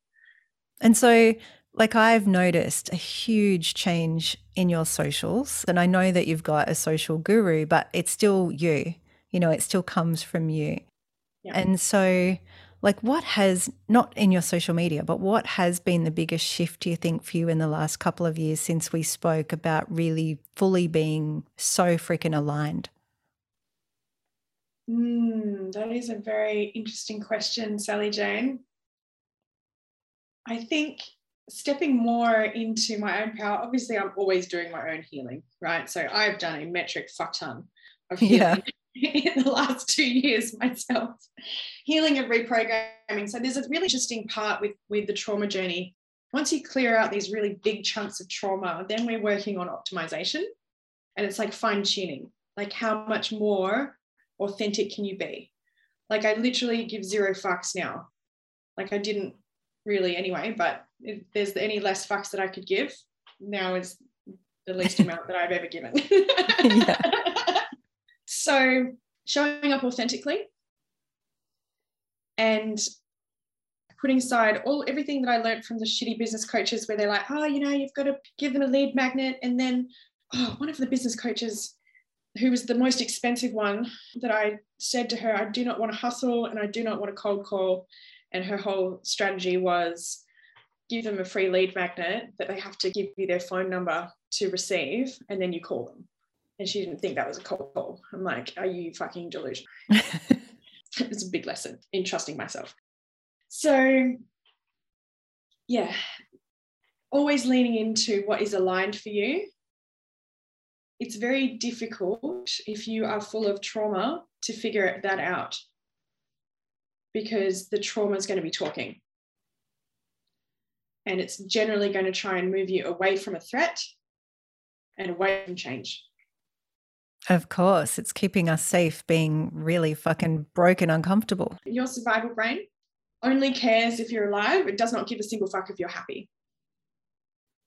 [SPEAKER 1] And so like I've noticed a huge change in your socials. And I know that you've got a social guru, but it's still you. You know, it still comes from you. Yeah. And so, like, what has, not in your social media, but what has been the biggest shift, do you think, for you in the last couple of years since we spoke about really fully being so freaking aligned?
[SPEAKER 2] Mm, that is a very interesting question, Sally Jane. I think stepping more into my own power, obviously, I'm always doing my own healing, right? So I've done a metric fuck ton of healing yeah. in the last two years myself, healing and reprogramming. So there's a really interesting part with, with the trauma journey. Once you clear out these really big chunks of trauma, then we're working on optimization. And it's like fine tuning, like how much more authentic can you be? Like I literally give zero fucks now. Like I didn't really anyway, but if there's any less fucks that I could give, now is the least amount that I've ever given. so showing up authentically and putting aside all everything that I learned from the shitty business coaches where they're like, oh, you know, you've got to give them a lead magnet. And then oh, one of the business coaches who was the most expensive one that I said to her, I do not want to hustle and I do not want to cold call. And her whole strategy was give them a free lead magnet that they have to give you their phone number to receive, and then you call them. And she didn't think that was a cold call. I'm like, are you fucking delusional? it's a big lesson in trusting myself. So, yeah, always leaning into what is aligned for you. It's very difficult if you are full of trauma to figure that out because the trauma is going to be talking and it's generally going to try and move you away from a threat and away from change.
[SPEAKER 1] Of course, it's keeping us safe being really fucking broken uncomfortable.
[SPEAKER 2] Your survival brain only cares if you're alive. It does not give a single fuck if you're happy.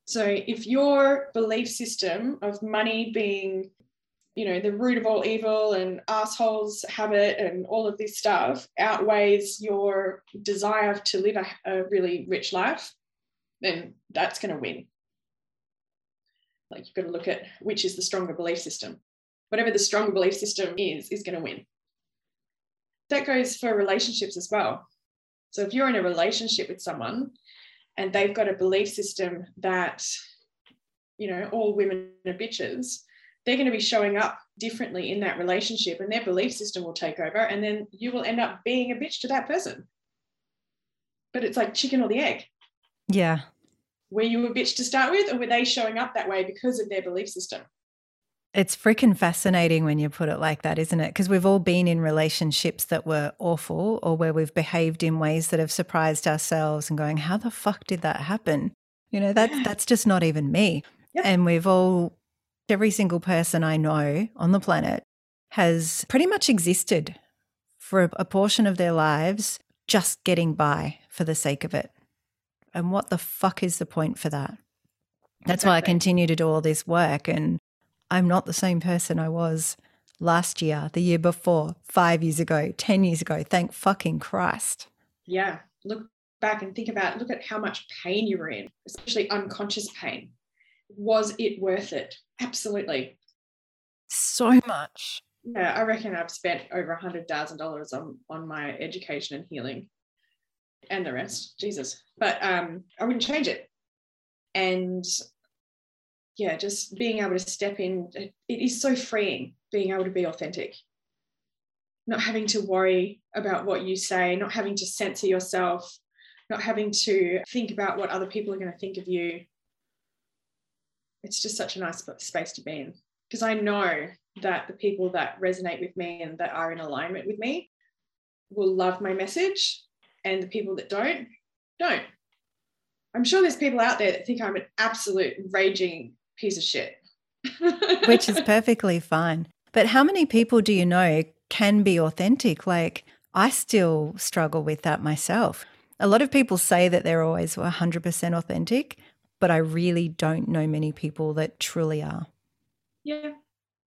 [SPEAKER 2] So if your belief system of money being, you know, the root of all evil and assholes habit and all of this stuff outweighs your desire to live a, a really rich life, then that's going to win. Like you've got to look at which is the stronger belief system. Whatever the stronger belief system is, is going to win. That goes for relationships as well. So if you're in a relationship with someone and they've got a belief system that, you know, all women are bitches, they're going to be showing up differently in that relationship and their belief system will take over. And then you will end up being a bitch to that person. But it's like chicken or the egg.
[SPEAKER 1] Yeah.
[SPEAKER 2] Were you a bitch to start with, or were they showing up that way because of their belief system?
[SPEAKER 1] It's freaking fascinating when you put it like that, isn't it? Because we've all been in relationships that were awful or where we've behaved in ways that have surprised ourselves and going, how the fuck did that happen? You know, that's yeah. that's just not even me. Yep. And we've all every single person I know on the planet has pretty much existed for a portion of their lives just getting by for the sake of it. And what the fuck is the point for that? That's exactly. why I continue to do all this work and I'm not the same person I was last year, the year before, five years ago, 10 years ago. Thank fucking Christ.
[SPEAKER 2] Yeah. Look back and think about, look at how much pain you were in, especially unconscious pain. Was it worth it? Absolutely.
[SPEAKER 1] So much.
[SPEAKER 2] Yeah, I reckon I've spent over a hundred thousand dollars on on my education and healing, and the rest. Jesus, but um, I wouldn't change it. And yeah, just being able to step in, it is so freeing being able to be authentic. Not having to worry about what you say, not having to censor yourself, not having to think about what other people are going to think of you. It's just such a nice space to be in because I know that the people that resonate with me and that are in alignment with me will love my message, and the people that don't, don't. I'm sure there's people out there that think I'm an absolute raging piece of shit.
[SPEAKER 1] Which is perfectly fine. But how many people do you know can be authentic? Like, I still struggle with that myself. A lot of people say that they're always 100% authentic, but I really don't know many people that truly are.
[SPEAKER 2] Yeah.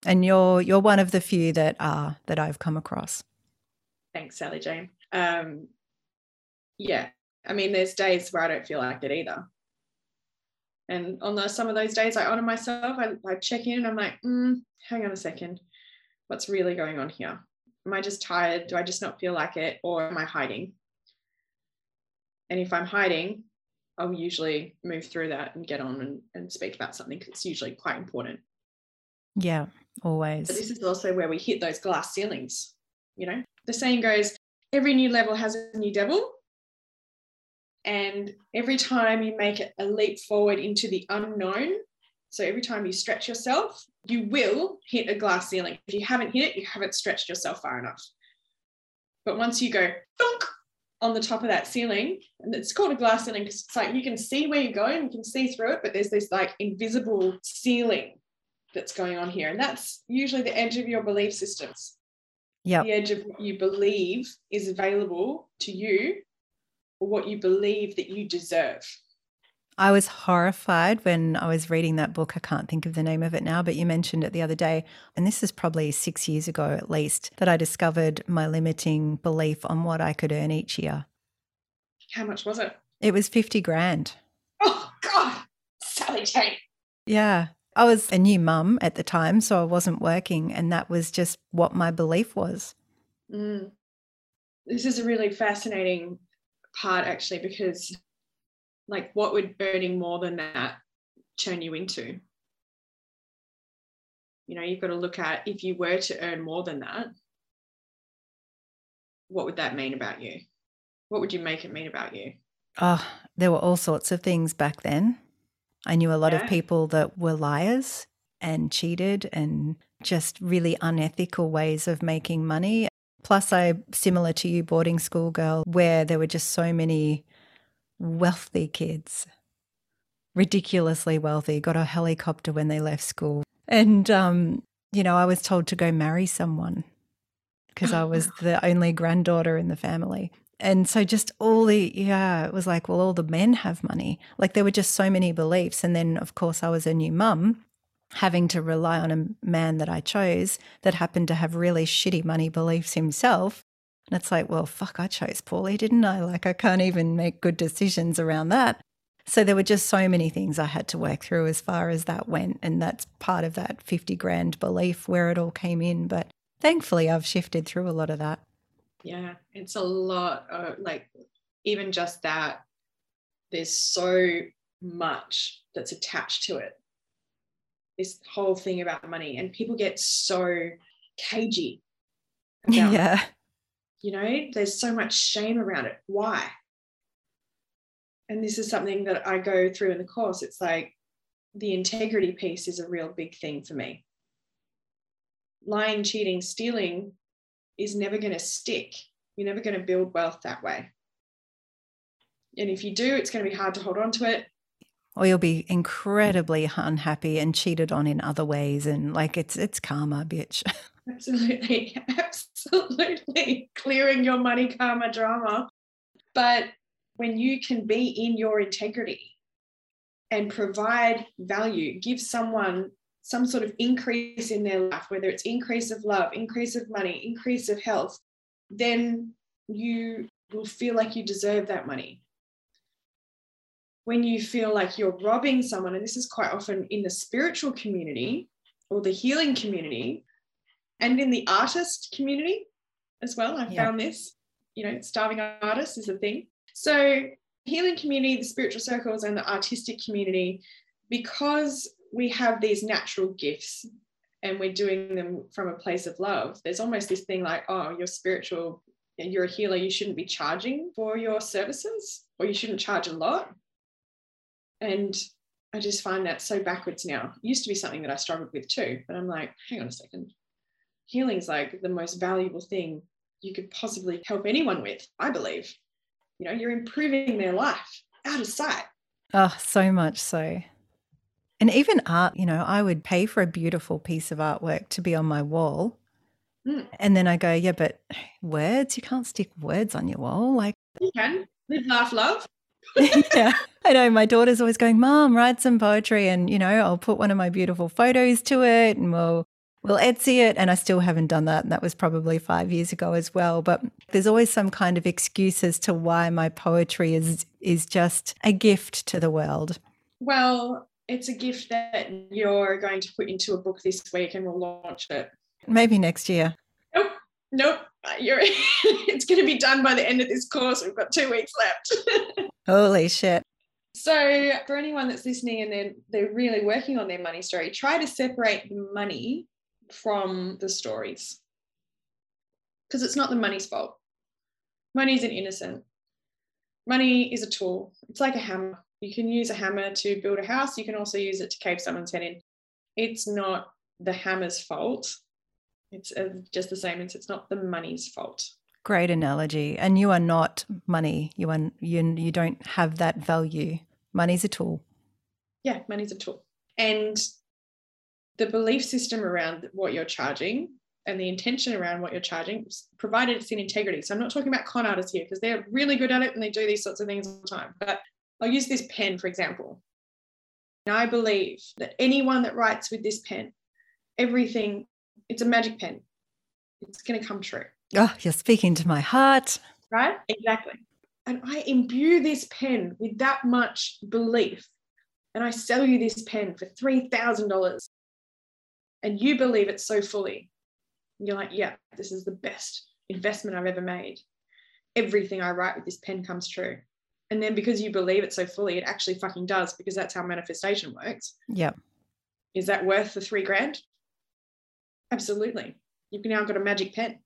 [SPEAKER 1] And you're you're one of the few that are that I've come across.
[SPEAKER 2] Thanks, Sally Jane. Um, yeah, I mean, there's days where I don't feel like it either. And on the, some of those days, I honor myself. I, I check in and I'm like, mm, hang on a second. What's really going on here? Am I just tired? Do I just not feel like it? Or am I hiding? And if I'm hiding, I'll usually move through that and get on and, and speak about something because it's usually quite important.
[SPEAKER 1] Yeah, always.
[SPEAKER 2] But this is also where we hit those glass ceilings. You know, the saying goes, every new level has a new devil. And every time you make a leap forward into the unknown, so every time you stretch yourself, you will hit a glass ceiling. If you haven't hit it, you haven't stretched yourself far enough. But once you go thunk on the top of that ceiling, and it's called a glass ceiling because it's like you can see where you're going, you can see through it, but there's this like invisible ceiling that's going on here. And that's usually the edge of your belief systems.
[SPEAKER 1] Yeah.
[SPEAKER 2] The edge of what you believe is available to you or what you believe that you deserve.
[SPEAKER 1] I was horrified when I was reading that book. I can't think of the name of it now, but you mentioned it the other day. And this is probably six years ago at least that I discovered my limiting belief on what I could earn each year.
[SPEAKER 2] How much was it?
[SPEAKER 1] It was 50 grand.
[SPEAKER 2] Oh, God. Sally Jane.
[SPEAKER 1] Yeah. I was a new mum at the time, so I wasn't working. And that was just what my belief was.
[SPEAKER 2] Mm. This is a really fascinating part actually because like what would earning more than that turn you into? You know you've got to look at if you were to earn more than that what would that mean about you? What would you make it mean about you?
[SPEAKER 1] Oh there were all sorts of things back then. I knew a lot yeah. of people that were liars and cheated and just really unethical ways of making money. Plus, I, similar to you, boarding school girl, where there were just so many wealthy kids, ridiculously wealthy, got a helicopter when they left school. And, um, you know, I was told to go marry someone because I was the only granddaughter in the family. And so just all the, yeah, it was like, well, all the men have money. Like there were just so many beliefs. And then, of course, I was a new mum having to rely on a man that I chose that happened to have really shitty money beliefs himself. And it's like, well, fuck, I chose Paulie, didn't I? Like, I can't even make good decisions around that. So there were just so many things I had to work through as far as that went. And that's part of that 50 grand belief where it all came in. But thankfully, I've shifted through a lot of that.
[SPEAKER 2] Yeah, it's a lot. Of, like, even just that, there's so much that's attached to it. This whole thing about money, and people get so cagey.
[SPEAKER 1] yeah.
[SPEAKER 2] You know, there's so much shame around it. Why? and this is something that I go through in the course, it's like the integrity piece is a real big thing for me. Lying, cheating, stealing is never going to stick. You're never going to build wealth that way. And if you do, it's going to be hard to hold on to it.
[SPEAKER 1] Or you'll be incredibly unhappy and cheated on in other ways. And like it's it's karma, bitch.
[SPEAKER 2] Absolutely. Absolutely. Clearing your money karma drama. But when you can be in your integrity and provide value, give someone some sort of increase in their life, whether it's increase of love, increase of money, increase of health, then you will feel like you deserve that money. When you feel like you're robbing someone, and this is quite often in the spiritual community or the healing community and in the artist community as well, I yeah. found this, you know, starving artists is a thing. So, healing community, the spiritual circles, and the artistic community, because we have these natural gifts and we're doing them from a place of love, there's almost this thing like, oh, you're spiritual, you're a healer, you shouldn't be charging for your services, or you shouldn't charge a lot. And I just find that so backwards now. It used to be something that I struggled with too, but I'm like, hang on a second. Healing's like the most valuable thing you could possibly help anyone with, I believe you know, you're improving their life out of sight.
[SPEAKER 1] Oh, so much so. And even art, you know, I would pay for a beautiful piece of artwork to be on my wall. Mm. And then I go, yeah, but words, you can't stick words on your wall. Like,
[SPEAKER 2] you can live, laugh, love.
[SPEAKER 1] yeah, I know. My daughter's always going, Mom, write some poetry. And, you know, I'll put one of my beautiful photos to it and we'll we'll Etsy it. And I still haven't done that. And that was probably five years ago as well. But there's always some kind of excuse as to why my poetry is is just a gift to the world.
[SPEAKER 2] Well, it's a gift that you're going to put into a book this week and we'll launch it.
[SPEAKER 1] Maybe next year.
[SPEAKER 2] Nope. Nope. You're it's going to be done by the end of this course. We've got two weeks left.
[SPEAKER 1] Holy shit.
[SPEAKER 2] So, for anyone that's listening and they're, they're really working on their money story, try to separate the money from the stories because it's not the money's fault. Money isn't innocent. Money is a tool. It's like a hammer. You can use a hammer to build a house. You can also use it to cave someone's head in. It's not the hammer's fault. It's uh, just the same as it's not the money's fault.
[SPEAKER 1] Great analogy. And you are not money. You are you, you don't have that value. Money's a tool.
[SPEAKER 2] Yeah, money's a tool. And the belief system around what you're charging and the intention around what you're charging, provided it's in integrity. So I'm not talking about con artists here because they're really good at it and they do these sorts of things all the time. But I'll use this pen, for example. And I believe that anyone that writes with this pen, everything, it's a magic pen. It's going to come true.
[SPEAKER 1] Oh, you're speaking to my heart.
[SPEAKER 2] Right? Exactly. And I imbue this pen with that much belief. And I sell you this pen for $3,000 and you believe it so fully, you're like, yeah, this is the best investment I've ever made. Everything I write with this pen comes true. And then because you believe it so fully, it actually fucking does because that's how manifestation works.
[SPEAKER 1] Yeah.
[SPEAKER 2] Is that worth the three grand? Absolutely. You've now got a magic pen.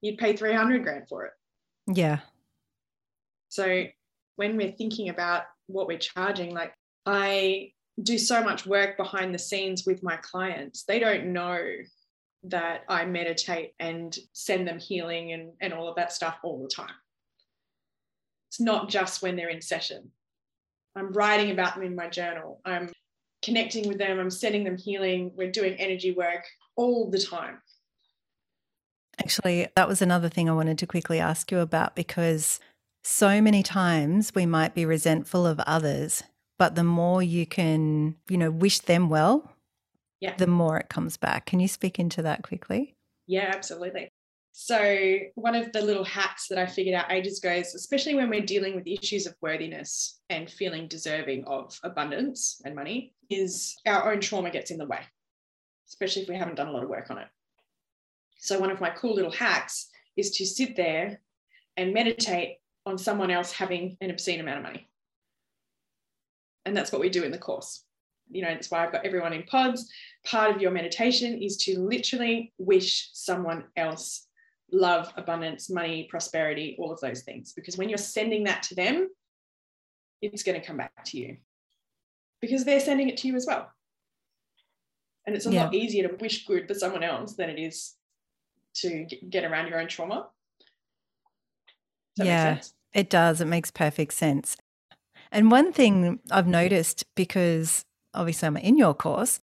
[SPEAKER 2] You'd pay 300 grand for it.
[SPEAKER 1] Yeah.
[SPEAKER 2] So when we're thinking about what we're charging, like I do so much work behind the scenes with my clients. They don't know that I meditate and send them healing and, and all of that stuff all the time. It's not just when they're in session. I'm writing about them in my journal. I'm connecting with them. I'm sending them healing. We're doing energy work all the time.
[SPEAKER 1] Actually, that was another thing I wanted to quickly ask you about because so many times we might be resentful of others, but the more you can, you know, wish them well,
[SPEAKER 2] Yeah.
[SPEAKER 1] the more it comes back. Can you speak into that quickly?
[SPEAKER 2] Yeah, absolutely. So, one of the little hacks that I figured out ages ago is especially when we're dealing with issues of worthiness and feeling deserving of abundance and money, is our own trauma gets in the way, especially if we haven't done a lot of work on it. So, one of my cool little hacks is to sit there and meditate on someone else having an obscene amount of money. And that's what we do in the course. You know, that's why I've got everyone in pods. Part of your meditation is to literally wish someone else love, abundance, money, prosperity, all of those things. Because when you're sending that to them, it's going to come back to you because they're sending it to you as well. And it's a
[SPEAKER 1] Yeah.
[SPEAKER 2] lot easier to wish good for someone else than it is to get around your own trauma. Does that make
[SPEAKER 1] Yeah. It does. It makes perfect sense. And one thing I've noticed because obviously I'm in your course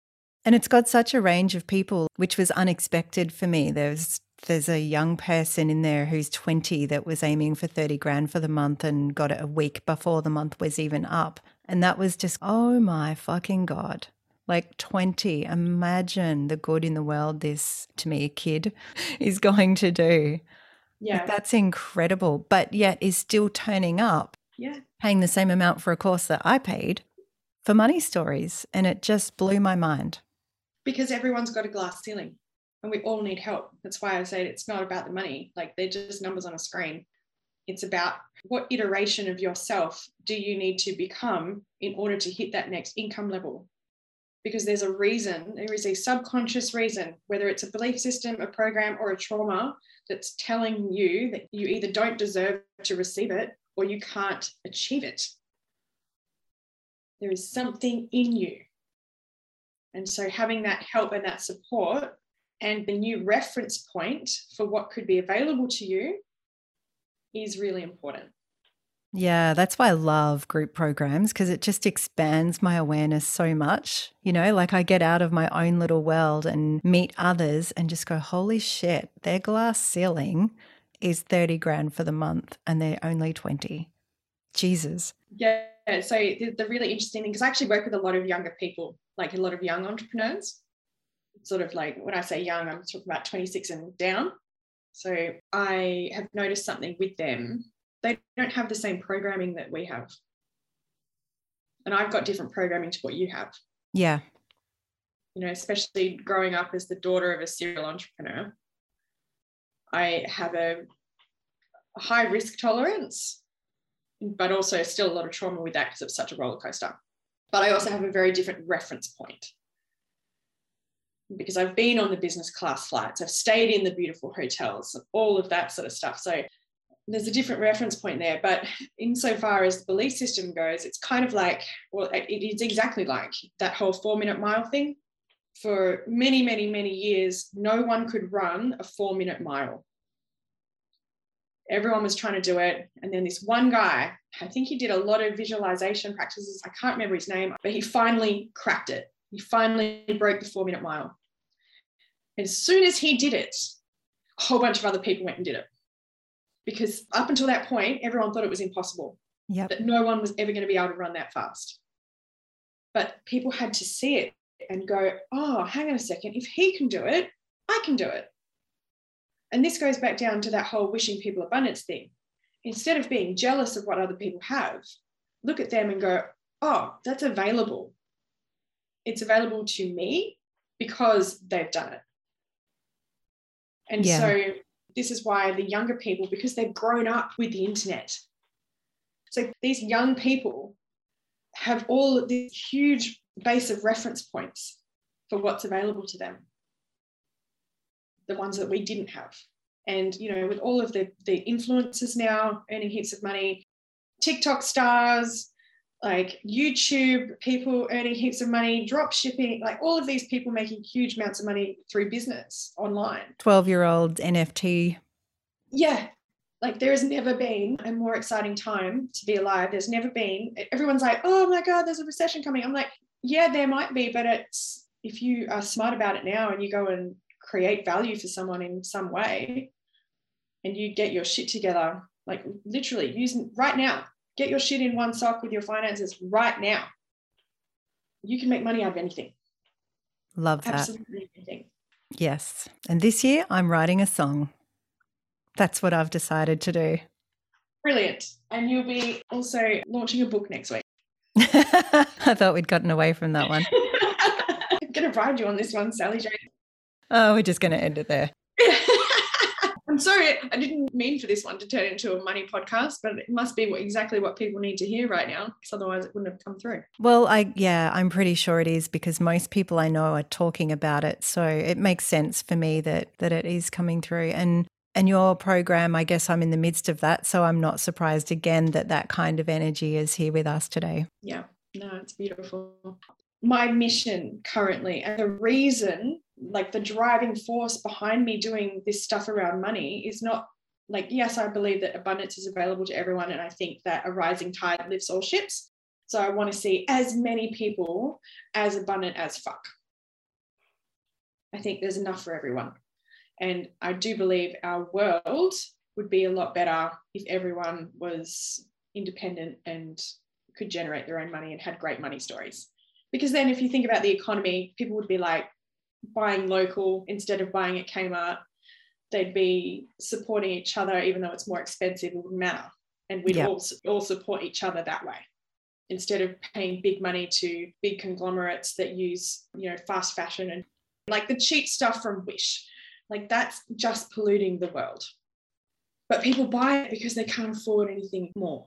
[SPEAKER 1] and it's got such a range of people, which was unexpected for me. There's there's a young person in there who's 20 that was aiming for 30 grand for the month and got it a week before the month was even up. And that was just, oh my fucking God. Like 20. Imagine the good in the world this, to me, a kid, is going to do.
[SPEAKER 2] Yeah.
[SPEAKER 1] Like, that's incredible, but yet is still turning up,
[SPEAKER 2] yeah.
[SPEAKER 1] paying the same amount for a course that I paid for money stories. And it just blew my mind.
[SPEAKER 2] because everyone's got a glass ceiling and we all need help. That's why I say it's not about the money, like they're just numbers on a screen. It's about what iteration of yourself do you need to become in order to hit that next income level? Because there's a reason, there is a subconscious reason, whether it's a belief system, a program, or a trauma that's telling you that you either don't deserve to receive it or you can't achieve it. There is something in you and so having that help and that support and the new reference point for what could be available to you is really important.
[SPEAKER 1] Yeah, that's why I love group programs because it just expands my awareness so much. You know, like I get out of my own little world and meet others and just go, holy shit, their glass ceiling is 30 grand for the month and they're only 20. Jesus.
[SPEAKER 2] Yeah. So the, the really interesting thing, because I actually work with a lot of younger people, like a lot of young entrepreneurs. Sort of like when I say young, I'm talking about 26 and down. So I have noticed something with them. They don't have the same programming that we have. And I've got different programming to what you have.
[SPEAKER 1] Yeah.
[SPEAKER 2] you know, especially growing up as the daughter of a serial entrepreneur, I have a, high risk tolerance, but also still a lot of trauma with that because it's such a roller coaster. But I also have a very different reference point because I've been on the business class flights, I've stayed in the beautiful hotels, all of that sort of stuff. So there's a different reference point there. But insofar as the belief system goes, it's kind of like, well, it is exactly like that whole four minute mile thing. For many, many, many years, no one could run a four minute mile. Everyone was trying to do it. And then this one guy, I think he did a lot of visualization practices. I can't remember his name, but he finally cracked it. He finally broke the four minute mile. As soon as he did it, a whole bunch of other people went and did it. Because up until that point, everyone thought it was impossible,
[SPEAKER 1] Yep.
[SPEAKER 2] that no one was ever going to be able to run that fast. But people had to see it and go, oh, hang on a second, if he can do it, I can do it. And this goes back down to that whole wishing people abundance thing. Instead of being jealous of what other people have, look at them and go, oh, that's available. It's available to me because they've done it. And
[SPEAKER 1] Yeah.
[SPEAKER 2] so this is why the younger people, because they've grown up with the internet. So these young people have all this huge base of reference points for what's available to them the ones that we didn't have. And you know with all of the the influencers now earning heaps of money tiktok stars like youtube people earning heaps of money drop shipping like all of these people making huge amounts of money through business online.
[SPEAKER 1] 12 year old NFT.
[SPEAKER 2] yeah like there has never been a more exciting time to be alive. There's never been everyone's like oh my god there's a recession coming. I'm like yeah there might be but it's if you are smart about it now and you go and create value for someone in some way and you get your shit together, like literally using right now, get your shit in one sock with your finances right now. You can make money out of anything.
[SPEAKER 1] Love that.
[SPEAKER 2] Absolutely anything.
[SPEAKER 1] Yes. And this year I'm writing a song. That's what I've decided to do.
[SPEAKER 2] Brilliant. And you'll be also launching a book next week.
[SPEAKER 1] I thought we'd gotten away from that one.
[SPEAKER 2] I'm going to ride you on this one, Sally Jane.
[SPEAKER 1] Oh, we're just going to end it there.
[SPEAKER 2] I'm sorry, I didn't mean for this one to turn into a money podcast, but it must be what, exactly what people need to hear right now, because otherwise it wouldn't have come through.
[SPEAKER 1] Well, I yeah, I'm pretty sure it is because most people I know are talking about it, so it makes sense for me that that it is coming through. And and your program, I guess I'm in the midst of that, so I'm not surprised again that that kind of energy is here with us today.
[SPEAKER 2] Yeah, no, it's beautiful. My mission currently, and the reason like the driving force behind me doing this stuff around money is not like yes i believe that abundance is available to everyone and i think that a rising tide lifts all ships so i want to see as many people as abundant as fuck i think there's enough for everyone and i do believe our world would be a lot better if everyone was independent and could generate their own money and had great money stories because then if you think about the economy people would be like buying local instead of buying at Kmart. They'd be supporting each other, even though it's more expensive, it wouldn't matter. And we'd all, all support each other that way instead of paying big money to big conglomerates that use, you know, fast fashion and like the cheap stuff from Wish. Like that's just polluting the world. But people buy it because they can't afford anything more,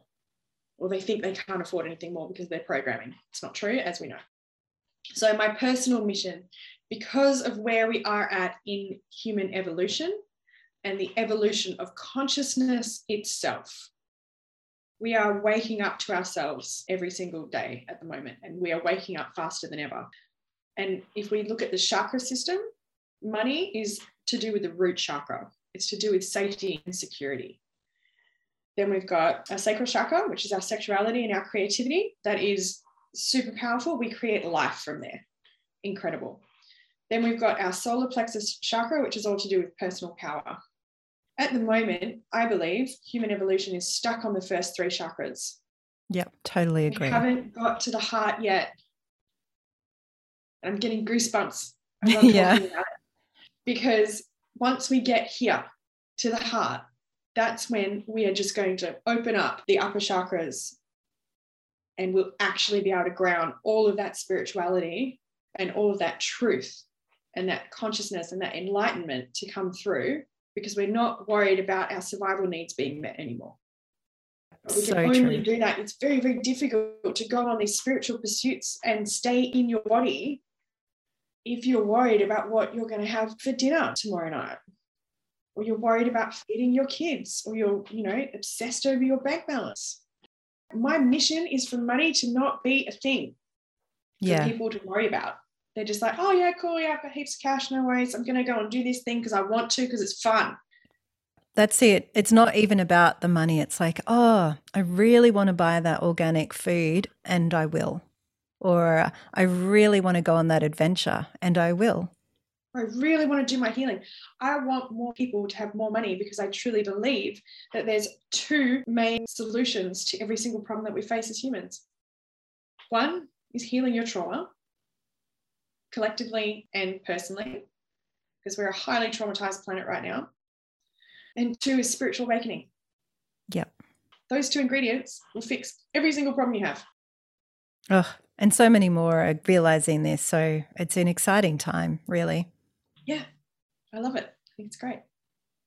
[SPEAKER 2] or they think they can't afford anything more because they're programming. It's not true, as we know. So, my personal mission because of where we are at in human evolution and the evolution of consciousness itself. We are waking up to ourselves every single day at the moment, and we are waking up faster than ever. And if we look at the chakra system, money is to do with the root chakra, it's to do with safety and security. Then we've got our sacral chakra, which is our sexuality and our creativity. That is super powerful. We create life from there. Incredible. Then we've got our solar plexus chakra, which is all to do with personal power. At the moment, I believe human evolution is stuck on the first three chakras.
[SPEAKER 1] Yep, totally agree.
[SPEAKER 2] We haven't got to the heart yet. I'm getting goosebumps yeah. Because once we get here to the heart, that's when we are just going to open up the upper chakras and we'll actually be able to ground all of that spirituality and all of that truth and that consciousness and that enlightenment to come through because we're not worried about our survival needs being met anymore. we can only true. do that. It's very, very difficult to go on these spiritual pursuits and stay in your body if you're worried about what you're going to have for dinner tomorrow night, or you're worried about feeding your kids, or you're, you know, obsessed over your bank balance. My mission is for money to not be a thing for yeah. people to worry about they're just like, oh yeah, cool, yeah, I've got heaps of cash, no worries. I'm gonna go and do this thing because I want to because it's fun.
[SPEAKER 1] That's it. It's not even about the money. It's like, oh, I really want to buy that organic food and I will. Or I really want to go on that adventure and I will.
[SPEAKER 2] I really want to do my healing. I want more people to have more money because I truly believe that there's two main solutions to every single problem that we face as humans. One is healing your trauma, collectively and personally, because we're a highly traumatized planet right now. And two is spiritual awakening.
[SPEAKER 1] Yep.
[SPEAKER 2] Those two ingredients will fix every single problem you have.
[SPEAKER 1] Oh, and so many more are realizing this. So it's an exciting time, really.
[SPEAKER 2] Yeah, I love it. I think it's great.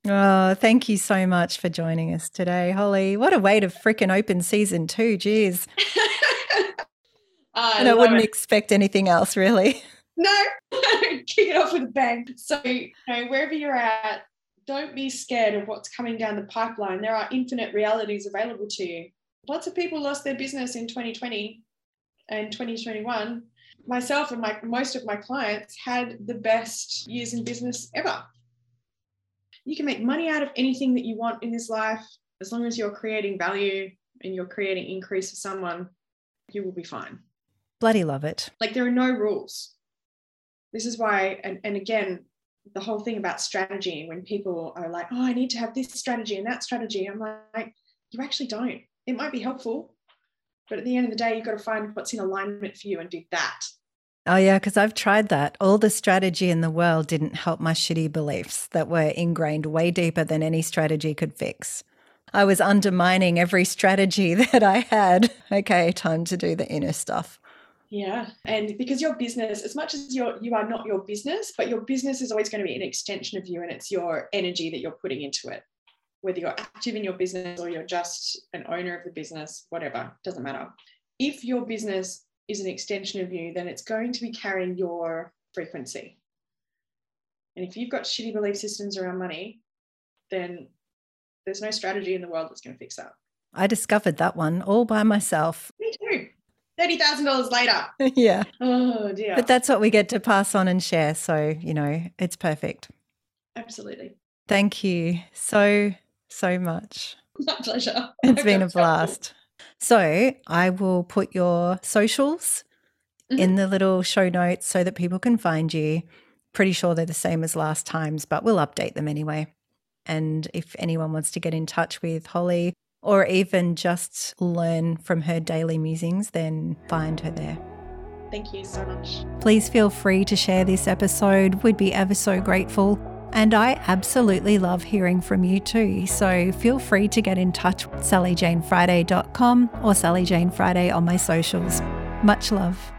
[SPEAKER 1] Oh, thank you so much for joining us today, Holly. What a way to freaking open season two. Jeez. I and I wouldn't it. expect anything else, really.
[SPEAKER 2] no, kick it off with a bang. So, you know, wherever you're at, don't be scared of what's coming down the pipeline. There are infinite realities available to you. Lots of people lost their business in 2020 and 2021. Myself and my most of my clients had the best years in business ever. You can make money out of anything that you want in this life as long as you're creating value and you're creating increase for someone, you will be fine.
[SPEAKER 1] Bloody love it.
[SPEAKER 2] Like there are no rules. This is why, and, and again, the whole thing about strategy when people are like, oh, I need to have this strategy and that strategy. I'm like, you actually don't. It might be helpful, but at the end of the day, you've got to find what's in alignment for you and do that.
[SPEAKER 1] Oh, yeah, because I've tried that. All the strategy in the world didn't help my shitty beliefs that were ingrained way deeper than any strategy could fix. I was undermining every strategy that I had. Okay, time to do the inner stuff.
[SPEAKER 2] Yeah. And because your business, as much as you're you are not your business, but your business is always going to be an extension of you and it's your energy that you're putting into it. Whether you're active in your business or you're just an owner of the business, whatever, doesn't matter. If your business is an extension of you, then it's going to be carrying your frequency. And if you've got shitty belief systems around money, then there's no strategy in the world that's going to fix that.
[SPEAKER 1] I discovered that one all by myself.
[SPEAKER 2] Me too. $30,000 later.
[SPEAKER 1] yeah.
[SPEAKER 2] Oh, dear.
[SPEAKER 1] But that's what we get to pass on and share. So, you know, it's perfect.
[SPEAKER 2] Absolutely.
[SPEAKER 1] Thank you so, so much.
[SPEAKER 2] My pleasure.
[SPEAKER 1] It's been a blast. So, I will put your socials mm-hmm. in the little show notes so that people can find you. Pretty sure they're the same as last times, but we'll update them anyway. And if anyone wants to get in touch with Holly or even just learn from her daily musings, then find her there.
[SPEAKER 2] Thank you so much.
[SPEAKER 1] Please feel free to share this episode. We'd be ever so grateful. And I absolutely love hearing from you too. So feel free to get in touch with sallyjanefriday.com or sallyjanefriday on my socials. Much love.